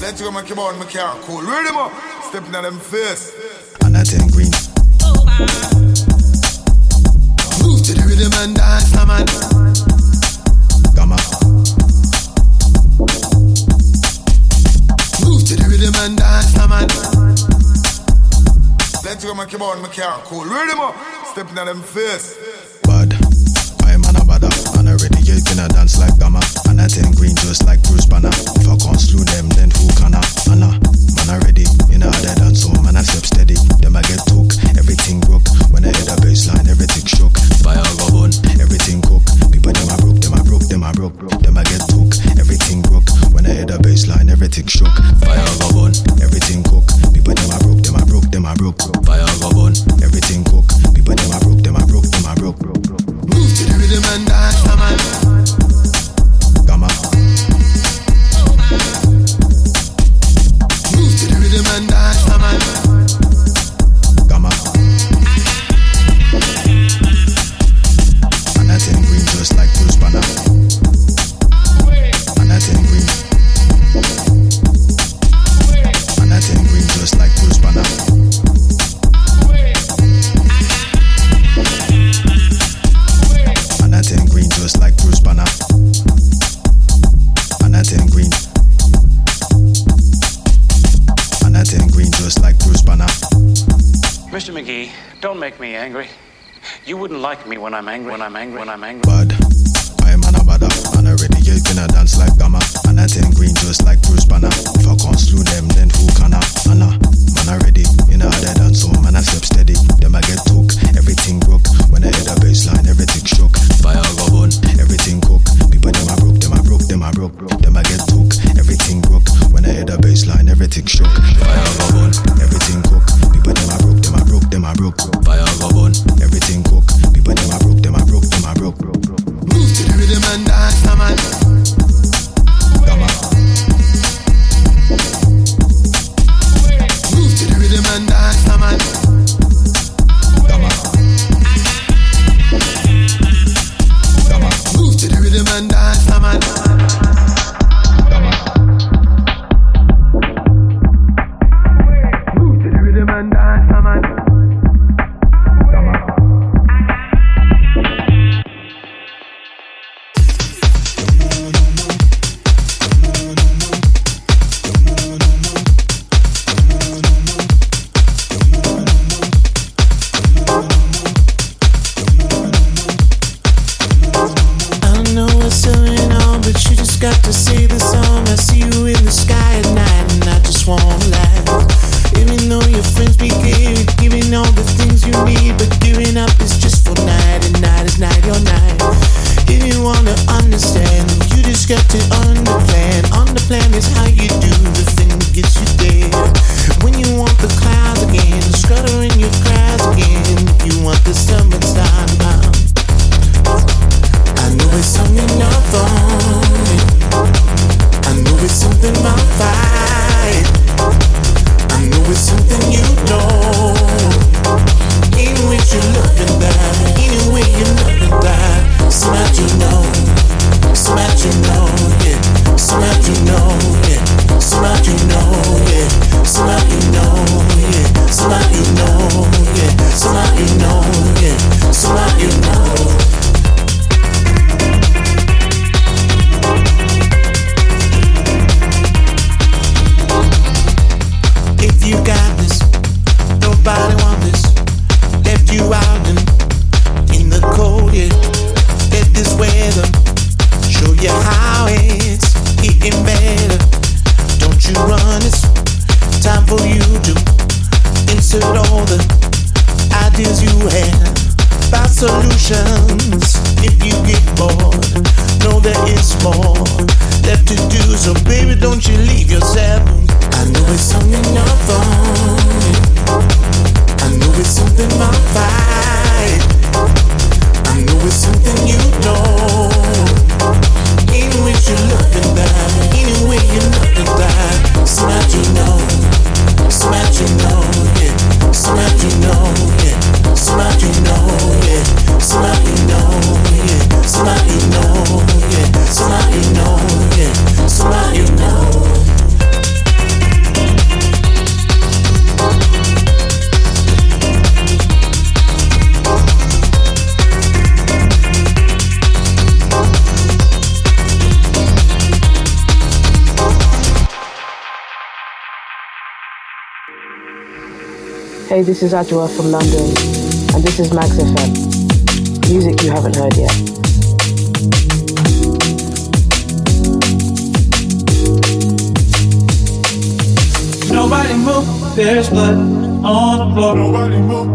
You go make your bone, make your cool. Ready, mo? Stepping on them face. And I ten green. Move to the rhythm and dance, man. Gamma. Move to the rhythm and dance, man. Let you go make your bone, make your cool. Ready, mo? Stepping on them face. Bad. I am an abada. And already you gonna dance like Gamma. And I ten green just like Bruce Banner. If I can't slew them, then who can I? Anna. Man already in a other dance, so man I step steady. Then I get took. Everything broke. When I hit the baseline, everything shook. Fire go on, everything cook. People them I broke, them I broke, them I broke. Them I get took. Everything broke. When I hit the baseline, everything shook. Fire go on, everything cook. People them I broke, them I broke, them I broke. Fire go on, everything cook. People them I broke, them I broke, them I broke. Move to the rhythm and dance, man. Gamma. Angry. You wouldn't like me when I'm angry. When I'm angry. When I'm angry. bad. I am an abada, and already you gonna dance like Gamma. And I ten green just like Bruce Banner. If I can't slew them, then who can I? Anna, man already in a other dance, so man I step steady. Them I get took, everything broke. When I hit the baseline, Hey, this is Ajwa from London, and this is Max FM. Music you haven't heard yet. Nobody move, there's blood on the floor. Nobody move.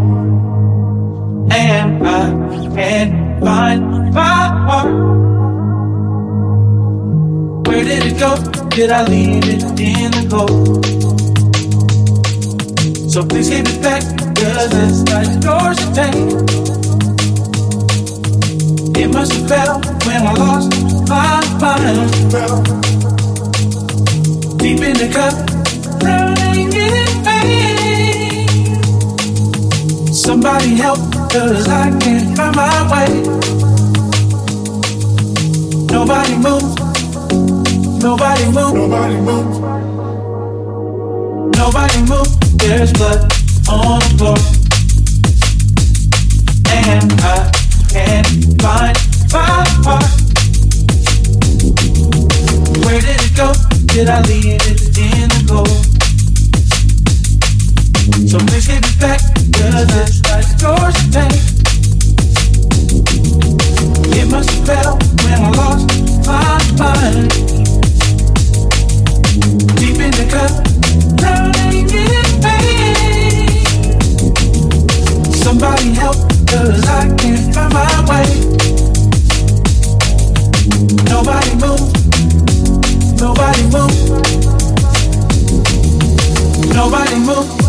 And I can't find my heart. Where did it go? Did I leave it in the cold? So please give it back, cause it's not yours to take. It must have fell when I lost my mind. Deep in the cup, drowning in pain. Somebody help, cause I can't find my way. Nobody move, nobody move, nobody move, nobody move. There's blood on the floor, and I can't find my heart. Where did it go? Did I leave it in the cold? So please give it back, cause it's like yours to take. It must have fell when I lost my mind. Deep in the cup, I can't find my way. Nobody nobody. Nobody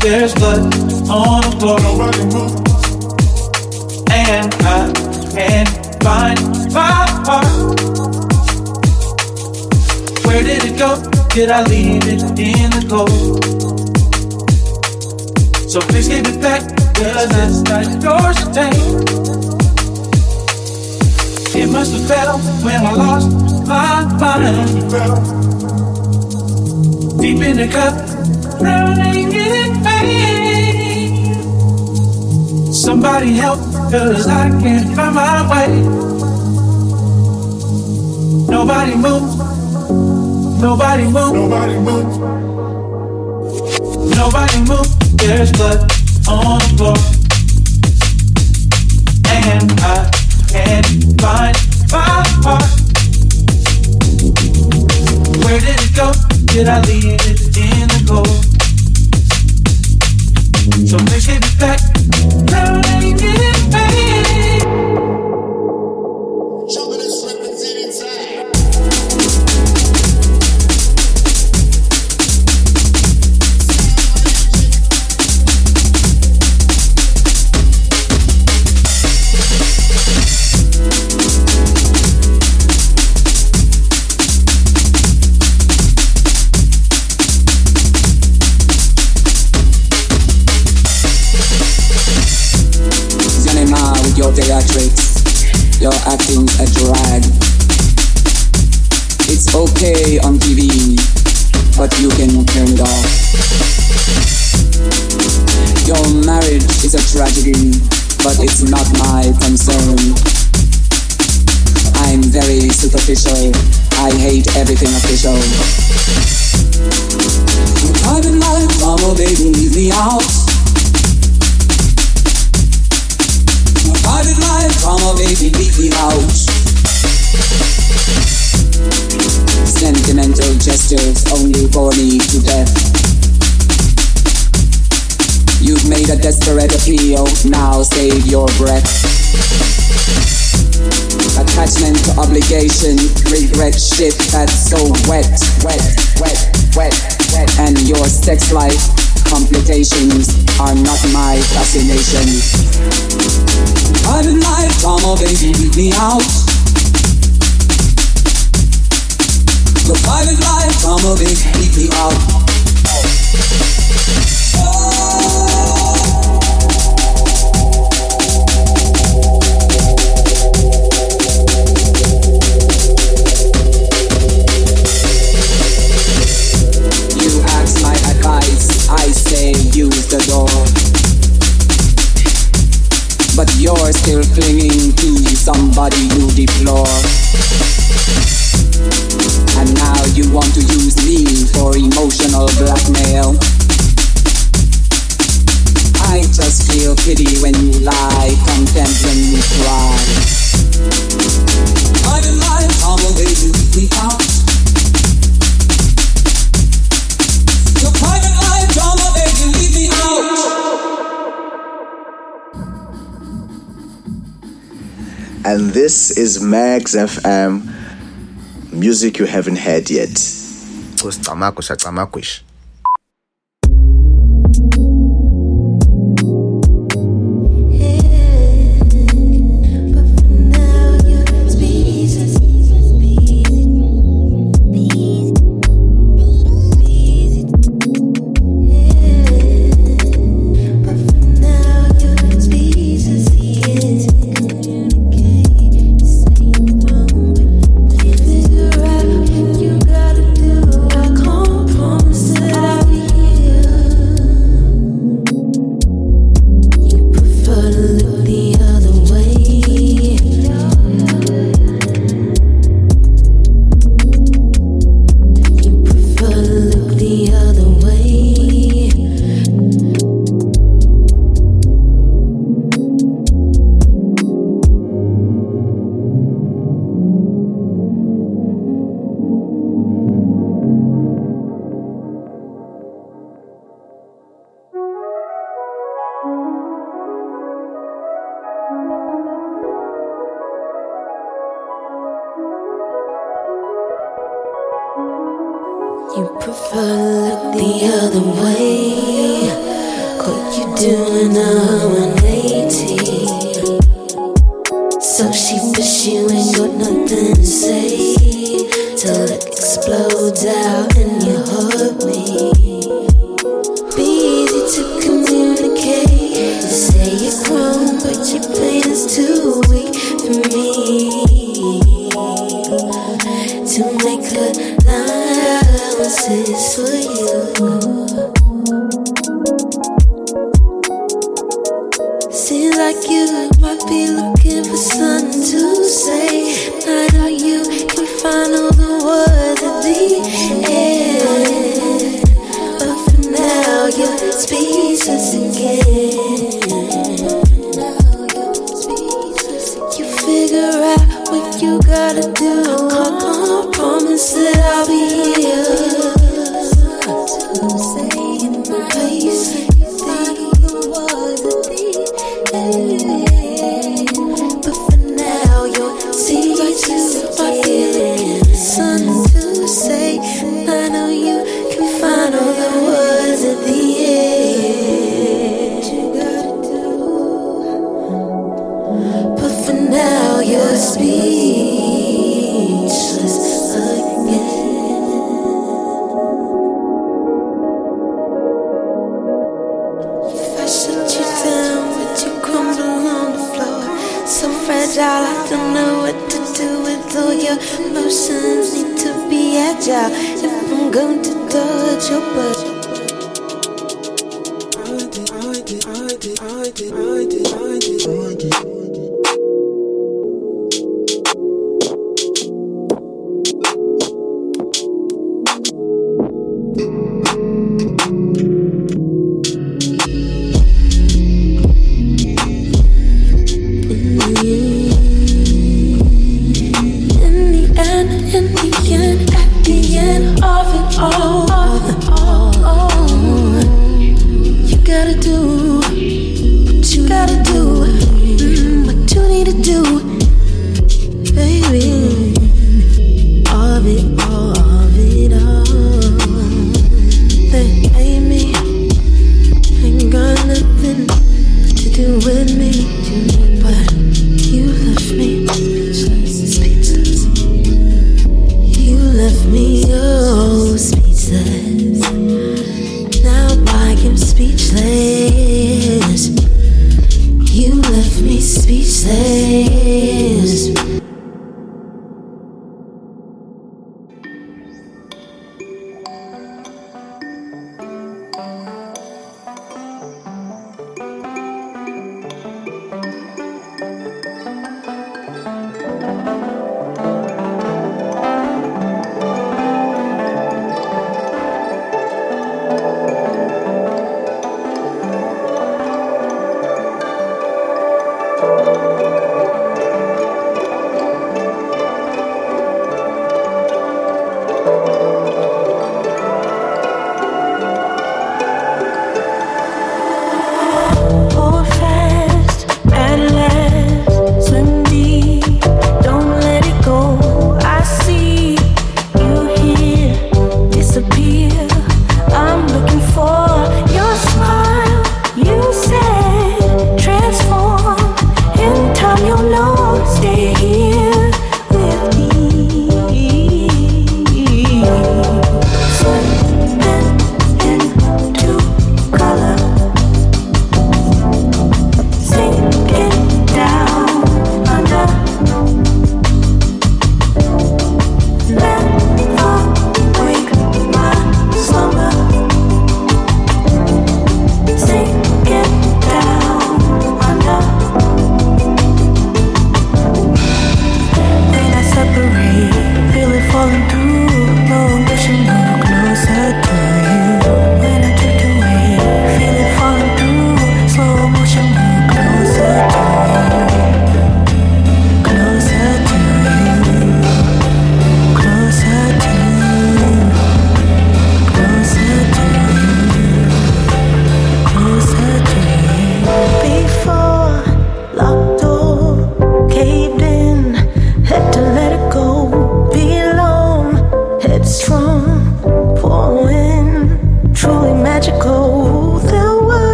there's blood on the floor. And I can't find my heart. Where did it go? Did I leave it in the cold? So please give it back. Cause it's not yours to take. It must have fell when I lost my mind. Deep in the cup, drowning in pain. Somebody help, cause I can't find my way. Nobody move, nobody move, nobody move, nobody move. There's blood on the floor, and I can't find my. Where did it go? Did I leave sex life complications are not my fascination. Private life, drama, baby, leave me out. The private life, drama, baby, leave me out. I say use the door. But you're still clinging to somebody you deplore. And now you want to use me for emotional blackmail. I just feel pity when you lie, contempt when you cry. I've been lying all the way to the out. and this is Max FM. Music you haven't heard yet.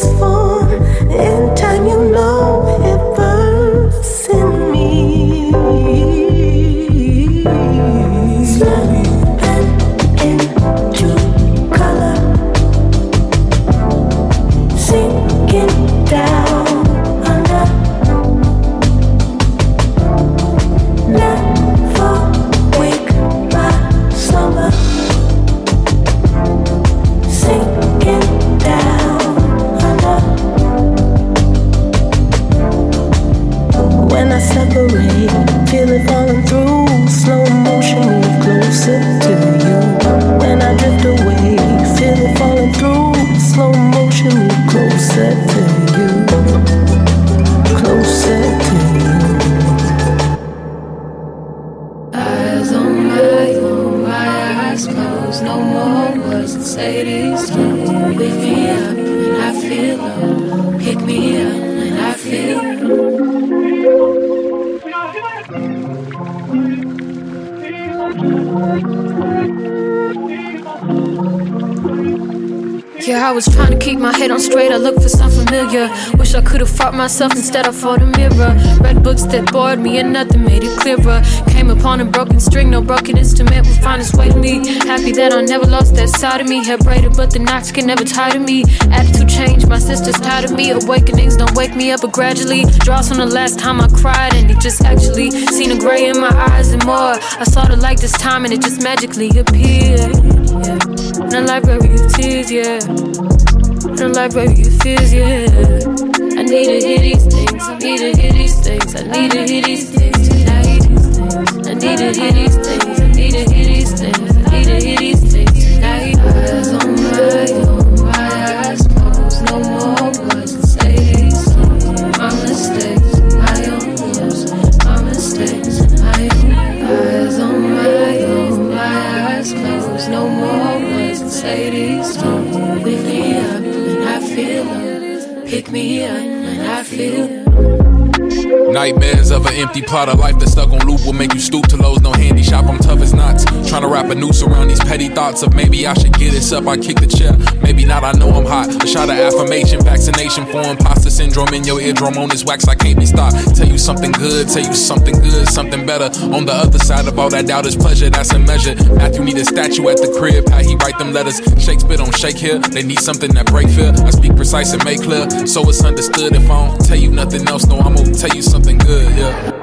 Transform. Myself instead I fought a mirror. Read books that bored me and nothing made it clearer. Came upon a broken string, no broken instrument would find its way to me. Happy that I never lost that side of me. Hair braided, but the knots can never tie to me. Attitude changed, my sister's tired of me. Awakenings don't wake me up, but gradually draws on the last time I cried, and it just actually seen a gray in my eyes and more. I saw the light this time, and it just magically appeared. Yeah. In a library of tears, yeah. In a library of fears, yeah. I need to hear these things. I need to hear these things. I need to hear these things tonight. I need to hear these things. Plot of life that's stuck on loop will make you stoop to lows. No handy shop, I'm tough as knots. Trying to wrap a noose around these petty thoughts of maybe I should get this up. I kick the chair, maybe not. I know I'm hot. A shot of affirmation, vaccination for imposter syndrome in your eardrum on this wax. I can't be stopped. Tell you something good, tell you something good, something better. On the other side of all that doubt is pleasure. That's a measure. Matthew need a statue at the crib. How he write them letters. Shakespeare don't shake here. They need something that break fear. I speak precise and make clear, so it's understood. If I don't tell you nothing else, no, I'm gonna tell you something good. Yeah.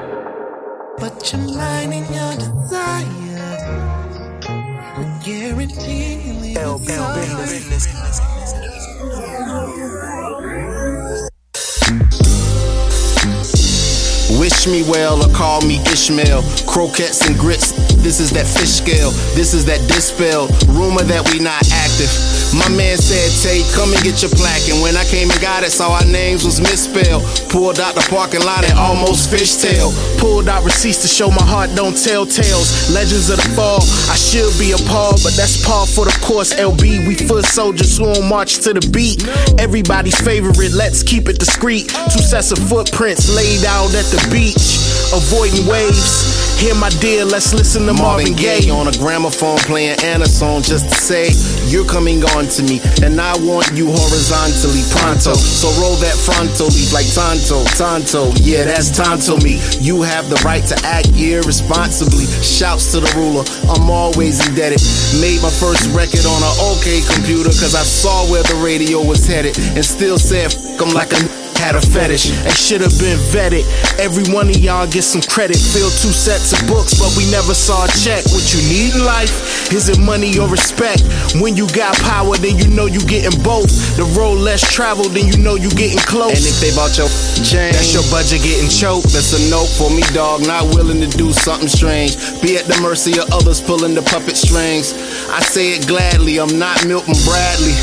Wish me well or call me Ishmael. Croquettes and grits, this is that fish scale. This is that dispel. Rumor that we not active. My man said, Tay, come and get your plaque. And when I came and got it, saw our names was misspelled. Pulled out the parking lot and almost fishtail. Pulled out receipts to show my heart don't tell tales. Legends of the fall, I should be appalled, but that's par for the course. LB, we foot soldiers who on march to the beat. Everybody's favorite, let's keep it discreet. Two sets of footprints laid out at the beach, avoiding waves. Here My Dear, let's listen to Marvin Gaye on a gramophone playing Anna song just to say you're coming on to me, and I want you horizontally pronto. So roll that frontal leaf like Tonto, Tonto. Yeah, that's Tonto me. You have the right to act irresponsibly. Shouts to the ruler, I'm always indebted. Made my first record on an OK computer, cause I saw where the radio was headed, and still said, F I'm like a had a fetish and should have been vetted. Every one of y'all get some credit. Fill two sets of books, but we never saw a check. What you need in life? Is it money or respect? When you got power, then you know you getting both. The road less traveled, then you know you getting close. And if they bought your chain, that's your budget getting choked. That's a note for me, dog. Not willing to do something strange. Be at the mercy of others pulling the puppet strings. I say it gladly, I'm not Milton Bradley.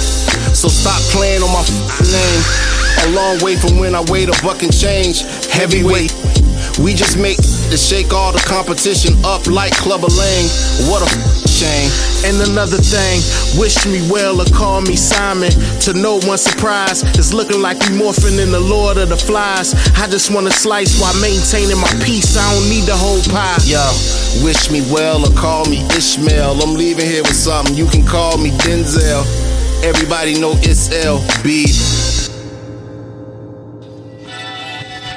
So stop playing on my name. A long way from when I weighed a buck and change. Heavyweight. We just make to shake all the competition up like Club Lang. What a f- shame. And another thing, wish me well or call me Simon. To no one's surprise, it's looking like we morphing in the Lord of the Flies. I just want to slice while maintaining my peace. I don't need the whole pie. Yo, wish me well or call me Ishmael. I'm leaving here with something. You can call me Denzel. Everybody know it's LB.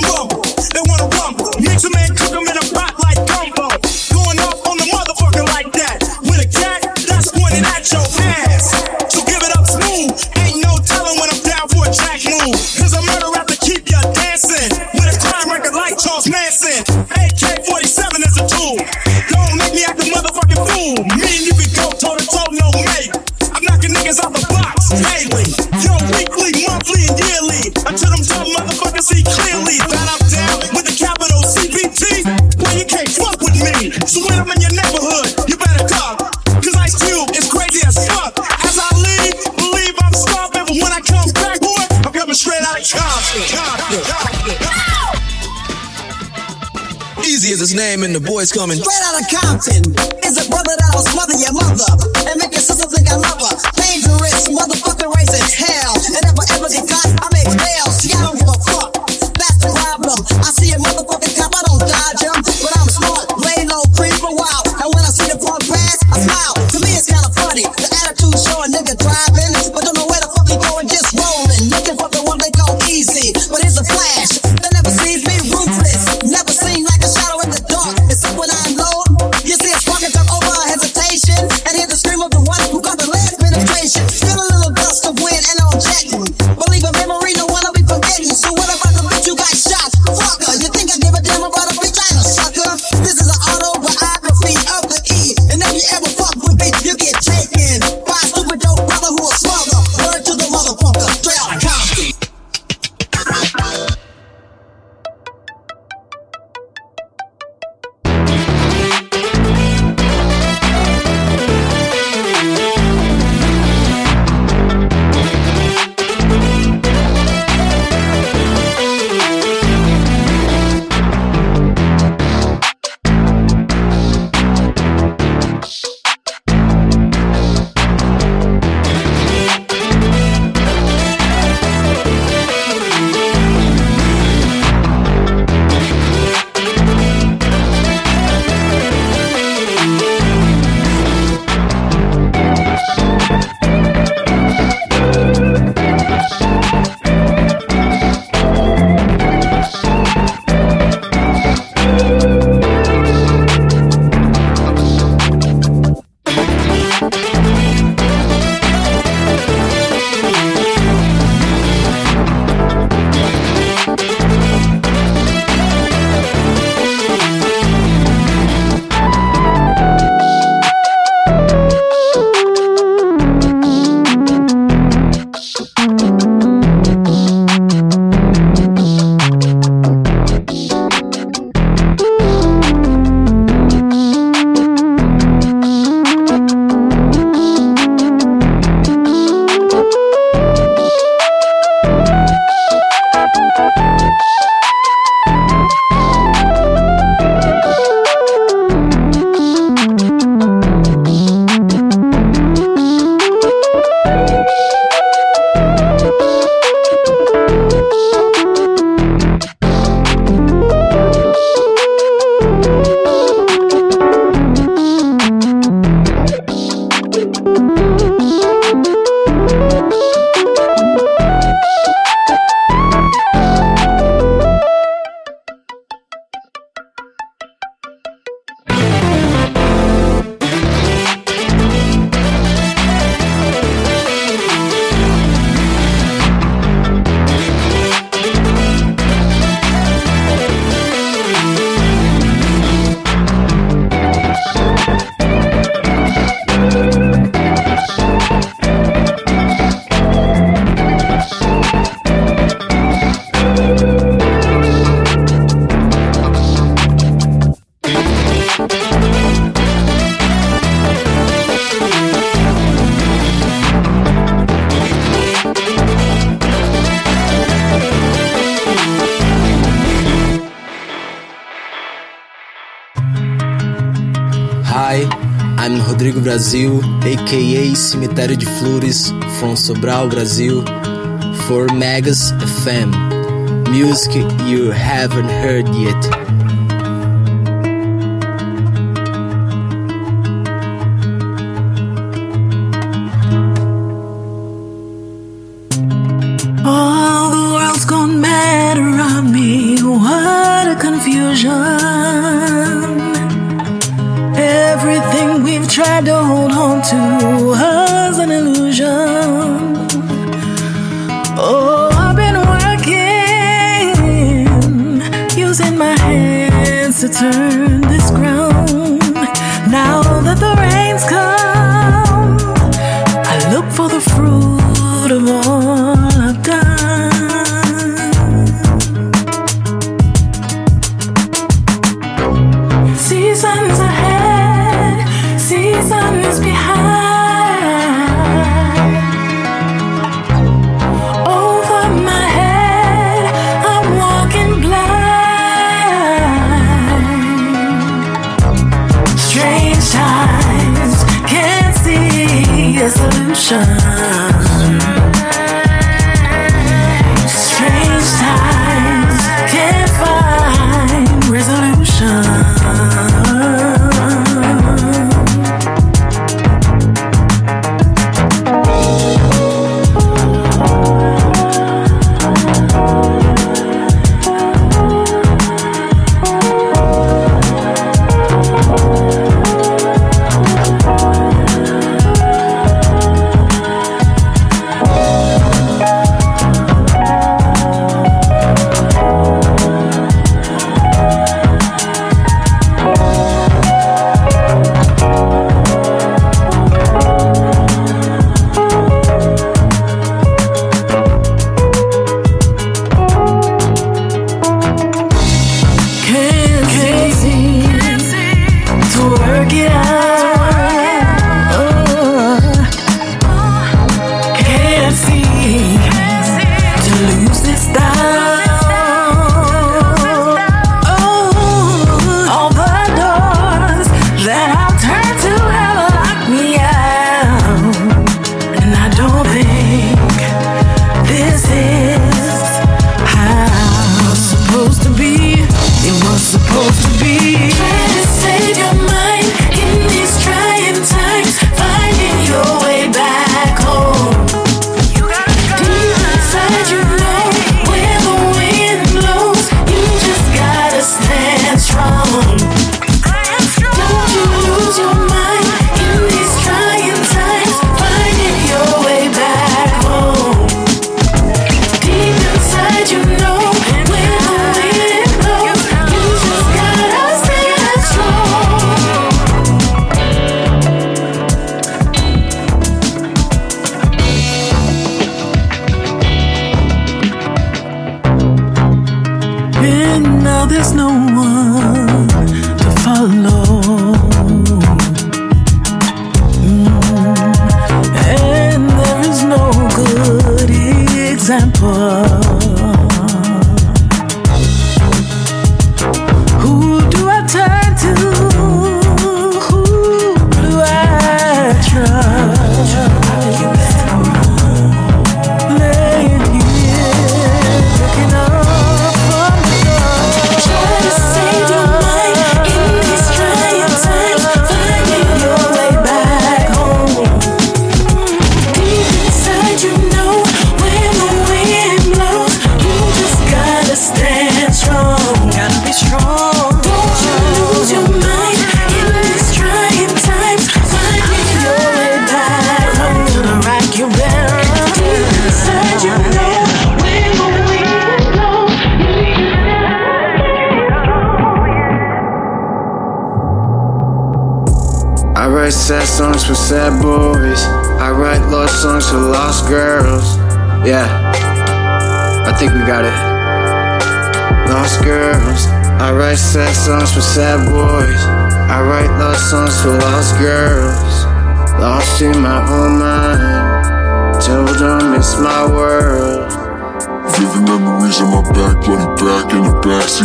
them. is his name, and the boy's coming. Straight out of Compton is a brother that'll smother your mother and make your sister think I love her. Dangerous motherfucking racist hell, and never ever get caught. Brasil, a.k.a. Cemitério de Flores, from Sobral, Brasil, for Megas FM. Music you haven't heard yet. 声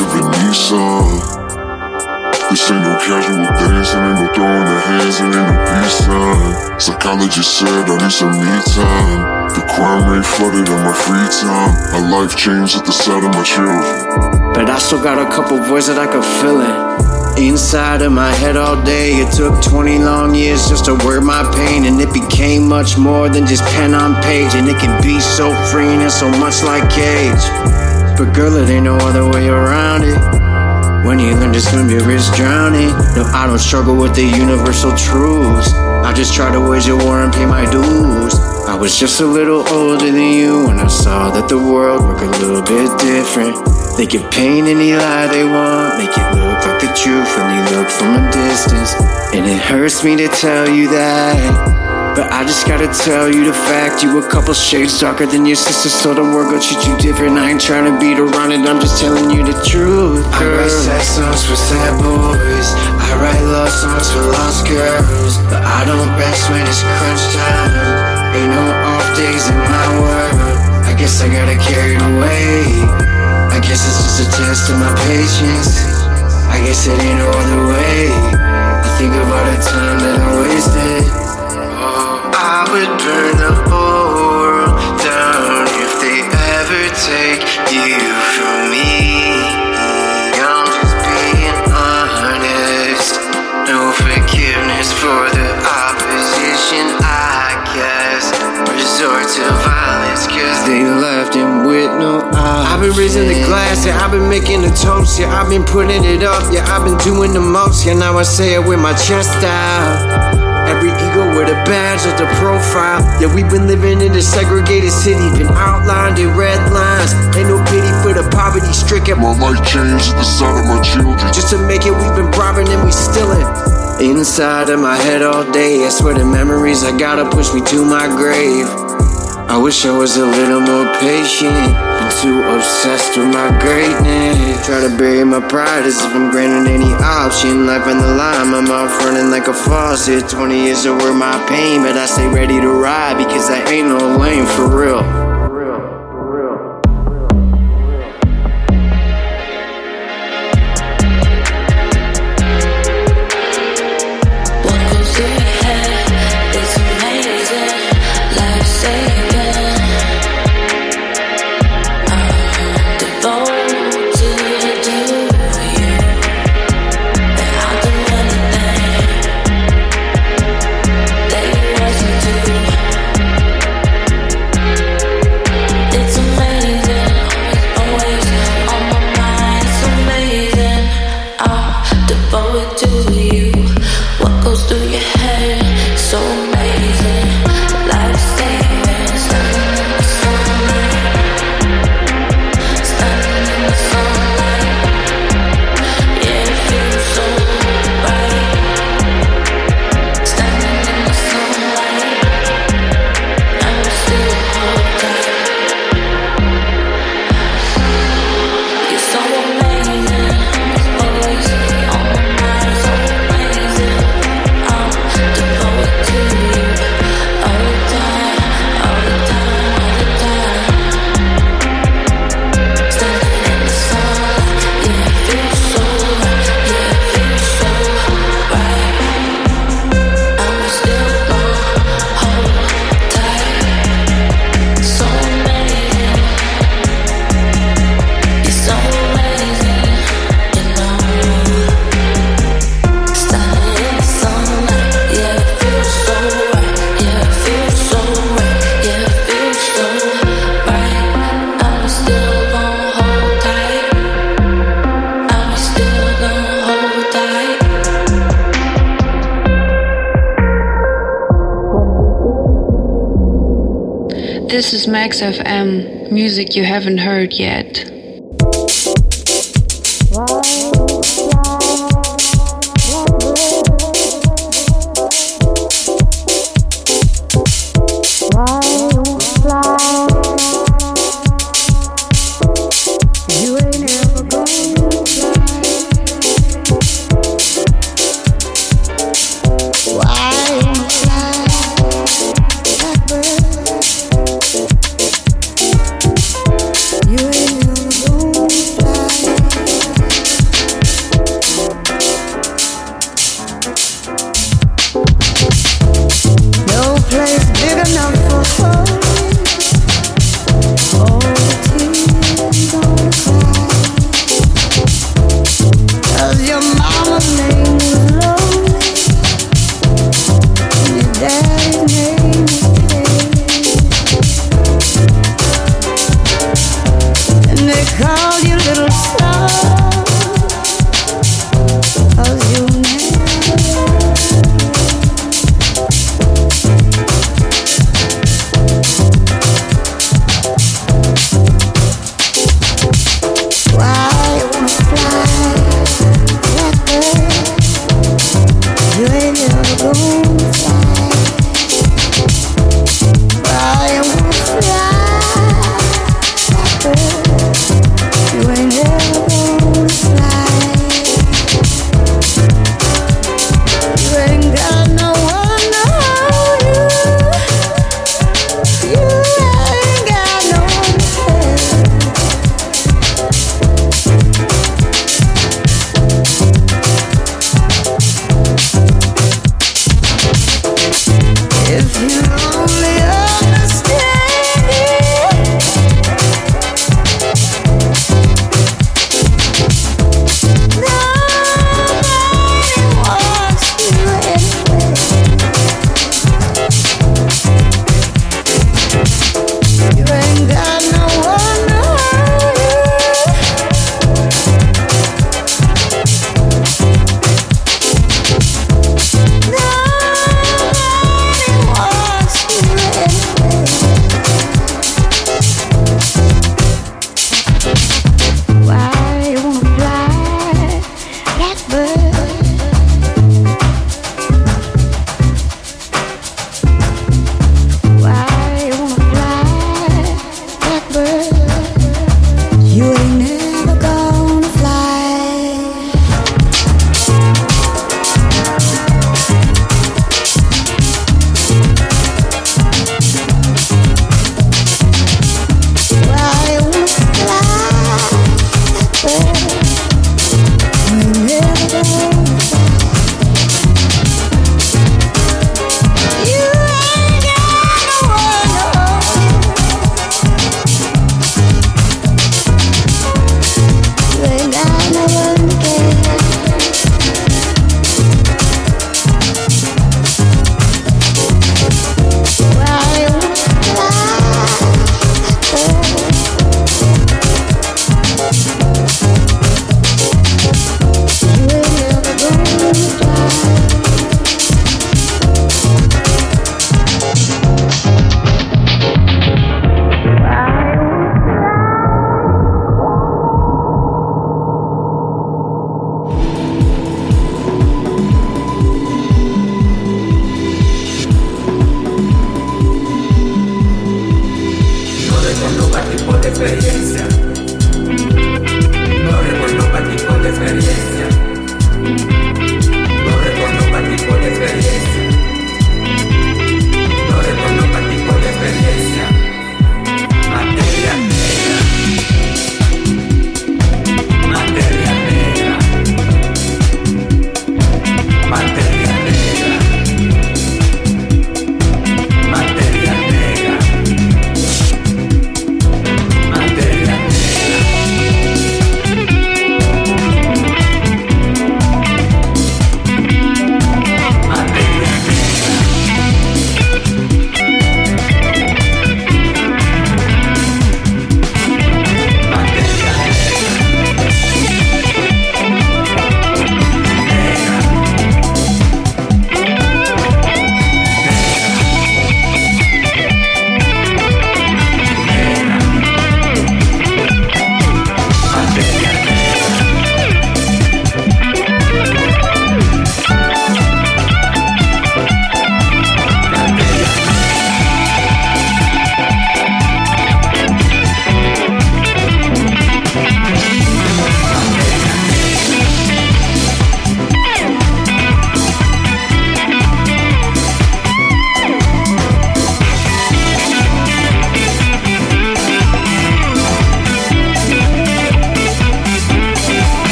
of a Nissan. This ain't no casual dancing, ain't no throwing the hands, and ain't no peace sign. Psychologist said I need some me time. The crime rate flooded in my free time. My life changed at the sight of my children. But I still got a couple boys that I could fill in. Inside of my head all day, it took 20 long years just to word my pain, and it became much more than just pen on page. And it can be so freeing and so much like cage. But girl, it ain't no other way around it. When you learn to swim, your risk drowning. No, I don't struggle with the universal truths. I just try to wage a war and pay my dues. I was just a little older than you when I saw that the world worked a little bit different. They can paint any lie they want, make it look like the truth when you look from a distance. And it hurts me to tell you that. But I just gotta tell you the fact you a couple shades darker than your sister, so the world gon' treat you different. I ain't trying to beat around it, I'm just telling you the truth. Girl. I write sad songs for sad boys. I write love songs for lost girls. But I don't rest when it's crunch time. Ain't no off days in my world. I guess I gotta carry the weight. I guess it's just a test of my patience. I guess it ain't no other way. I think about the time that I wasted. Would burn the whole world down if they ever take you from me. I'm just being honest. No forgiveness for the opposition, I guess. Resort to violence cause they left him with no eyes. I've been raising the glass, yeah, I've been making the toast, yeah, I've been putting it up, yeah, I've been doing the most, yeah, now I say it with my chest out. Every ego with a badge of the profile. Yeah, we've been living in a segregated city, been outlined in red lines. Ain't no pity for the poverty stricken. My life changed at the sight of my children. Just to make it, we've been robbing and we stealing. Inside of my head all day, I swear the memories I gotta push me to my grave. I wish I was a little more patient. Been too obsessed with my greatness. Try to bury my pride as if I'm granted any option. Life on the line, my mouth running like a faucet. 20 years to work my pain, but I stay ready to ride because I ain't no lame for real. Music you haven't heard yet.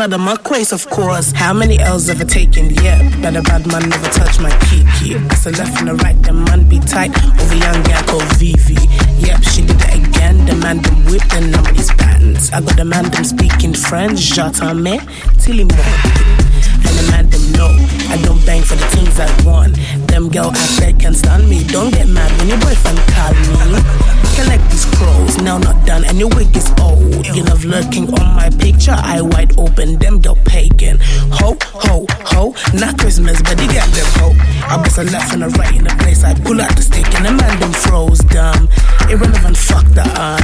Marquez, of course. How many L's have I taken? Yeah, but a bad man never touch my kiki. It's a left and a right, the man be tight over young gal called Vivi. Yep, she did it again. The man them whipped and now his bands. I got the man them speaking French, j'attends me till he and the man them know I don't bang for the things I want. Them girl act they can stand me. Don't get mad when your boyfriend call me. Collect these crows, now not done, and your wig is old. You love lurking on my picture, eye wide open, them girl pagan. Ho, ho, ho, not Christmas, but they got them ho. I bust a left and a right in the place, I pull out the stick, and the man them froze dumb. Irrelevant, fuck the on.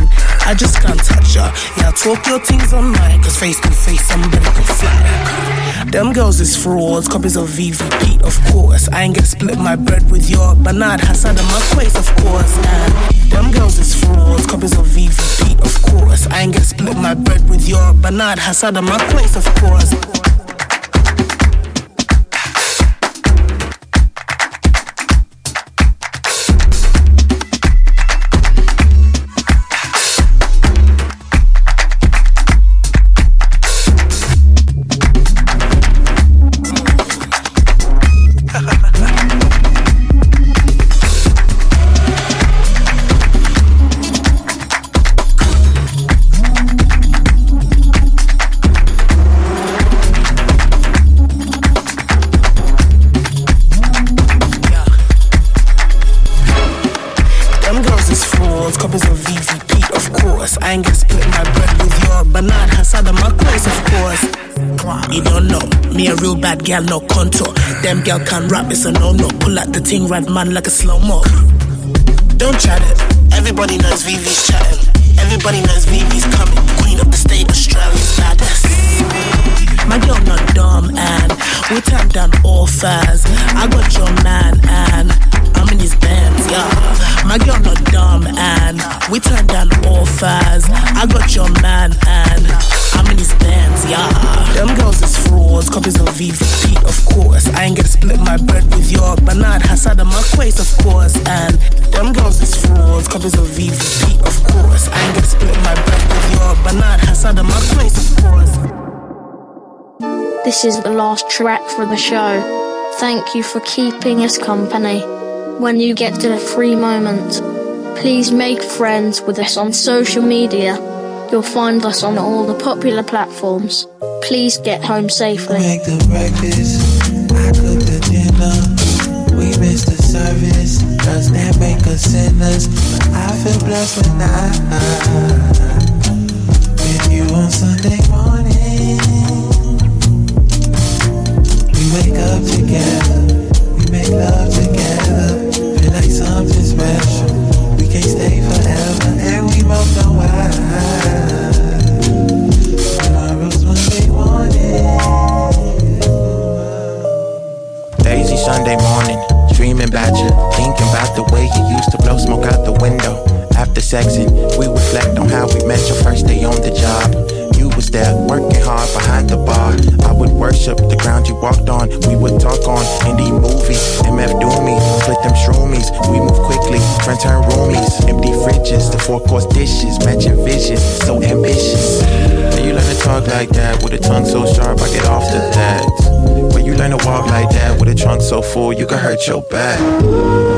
I just can't touch ya. Yeah, talk your things online, cause face to face, somebody can fly. Them girls is frauds, copies of VVP, of course. I ain't gonna split my bread with your Bernard Hassad and Marquez, of course. And them girls is frauds, copies of VVP, of course. I ain't gonna split my bread with your Bernard Hassad and Marquez, of course. Gal, no contour. Them gal can rap, it's a no-no. Pull out the thing, ride man like a slow-mo. Don't chat it, everybody knows VV's chatting. Everybody knows VV's coming. Queen of the state, Australia's baddest. My girl not dumb and we turn down offers. I got your man and I'm in his bands, yeah. My girl not dumb and we turn down offers. I got your man and I'm in his bands, yeah. Copies of VVP, of course. I ain't gonna split my bread with your Bernard Hassad and Marquez, of course. And them girls is frauds, copies of VVP, of course. I ain't gonna split my bread with your Bernard Hassad and Marquez, of course. This is the last track for the show. Thank you for keeping us company. When you get to the free moment, please make friends with us on social media. You'll find us on all the popular platforms. Please get home safely. Make the breakfast, I cook the dinner. We miss the service, does that make us sinners? I feel blessed when I with you on Sunday morning. We wake up together, we make love together. Feel like something special. We can't stay forever, and we both know why. Used to blow smoke out the window. After sexing, we reflect on how we met your first day on the job. You was there working hard behind the bar. I would worship the ground you walked on. We would talk on indie movies, MF Doomy, split them shroomies. We move quickly, friends turn roomies. Empty fridges, the four course dishes, matching visions, so ambitious. Where you learn to talk like that with a tongue so sharp, I get off the that. Where you learn to walk like that with a trunk so full, you can hurt your back.